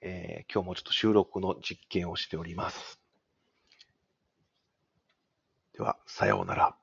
えー今日もちょっと収録の実験をしております。では、さようなら。